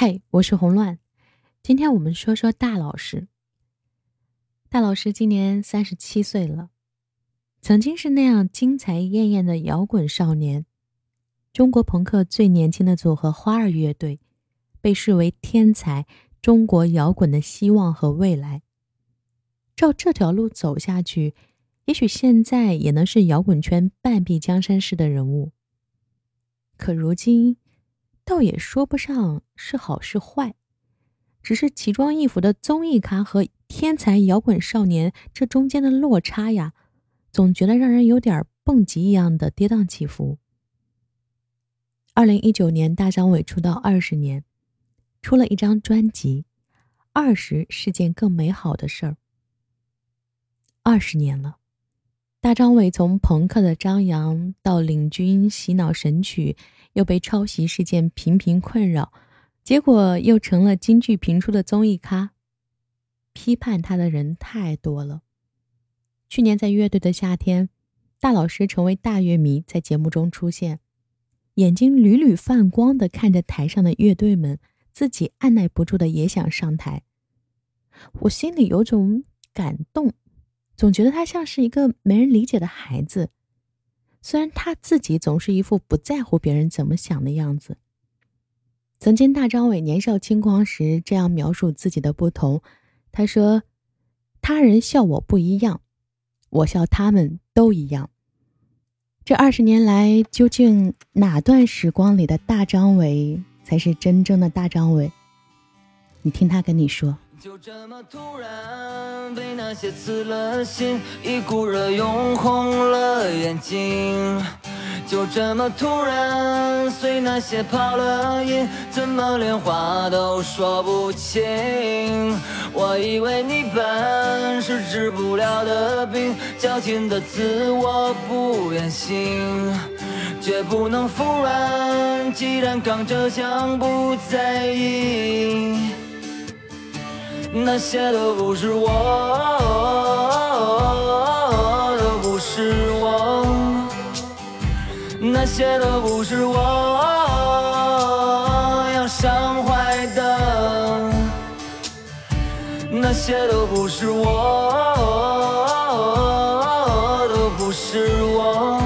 嗨，我是洪乱。今天我们说说大老师。大老师今年三十七岁了，曾经是那样精彩艳艳的摇滚少年，中国朋克最年轻的组合花儿乐队，被视为天才，中国摇滚的希望和未来。照这条路走下去，也许现在也能是摇滚圈半壁江山式的人物。可如今。倒也说不上是好是坏，只是奇装异服的综艺咖和天才摇滚少年这中间的落差呀，总觉得让人有点蹦极一样的跌宕起伏。二零一九年，大张伟出道二十年，出了一张专辑，《二十是件更美好的事儿》。二十年了，大张伟从朋克的张扬到领军洗脑神曲。又被抄袭事件频频困扰，结果又成了京剧频出的综艺咖。批判他的人太多了。去年在乐队的夏天，大老师成为大乐迷，在节目中出现，眼睛屡屡泛光的看着台上的乐队们，自己按耐不住的也想上台。我心里有种感动，总觉得他像是一个没人理解的孩子。虽然他自己总是一副不在乎别人怎么想的样子。曾经大张伟年少轻狂时这样描述自己的不同，他说：“他人笑我不一样，我笑他们都一样。”这二十年来，究竟哪段时光里的大张伟才是真正的大张伟？你听他跟你说。就这么突然被那些刺了心，一股热涌红了眼睛。就这么突然随那些跑了音，怎么连话都说不清？我以为你本是治不了的病，矫情的自我不愿醒，绝不能服软。既然刚着枪不在意。那些都不是我，都不是我，那些都不是我要伤怀的，那些都不是我，都不是我。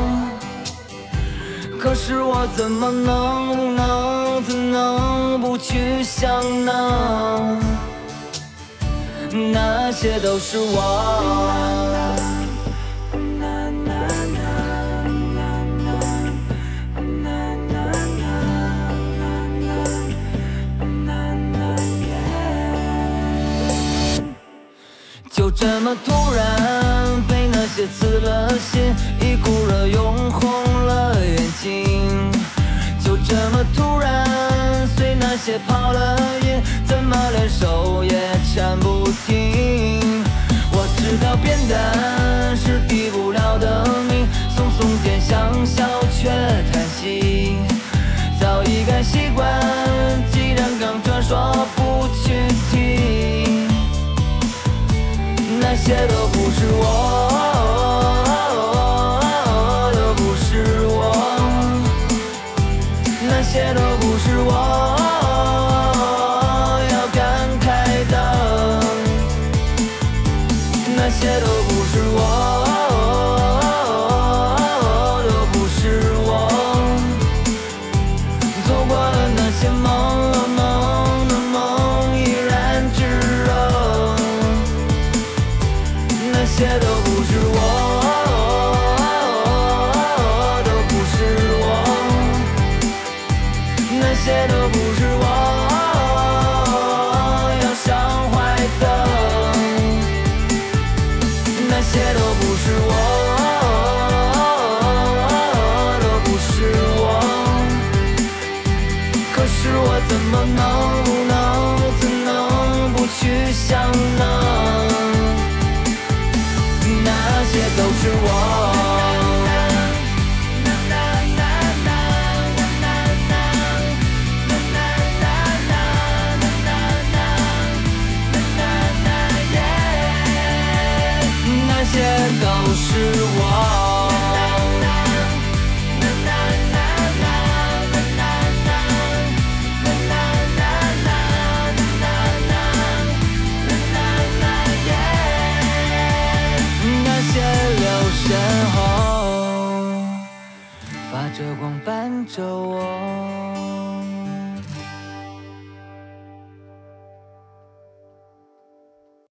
可是我怎么能不能怎能不去想呢？那些都是我。就这么突然被那些刺了心，一股热涌红了眼睛。就这么突然随那些跑了，手也牵不停？那些都不是我，都不是我。走过了那些梦，梦的梦依然炙热，那些都不是我。那些都不是我怎么能能怎能不去想呢？那些都是我，那些都是我。月光伴着我。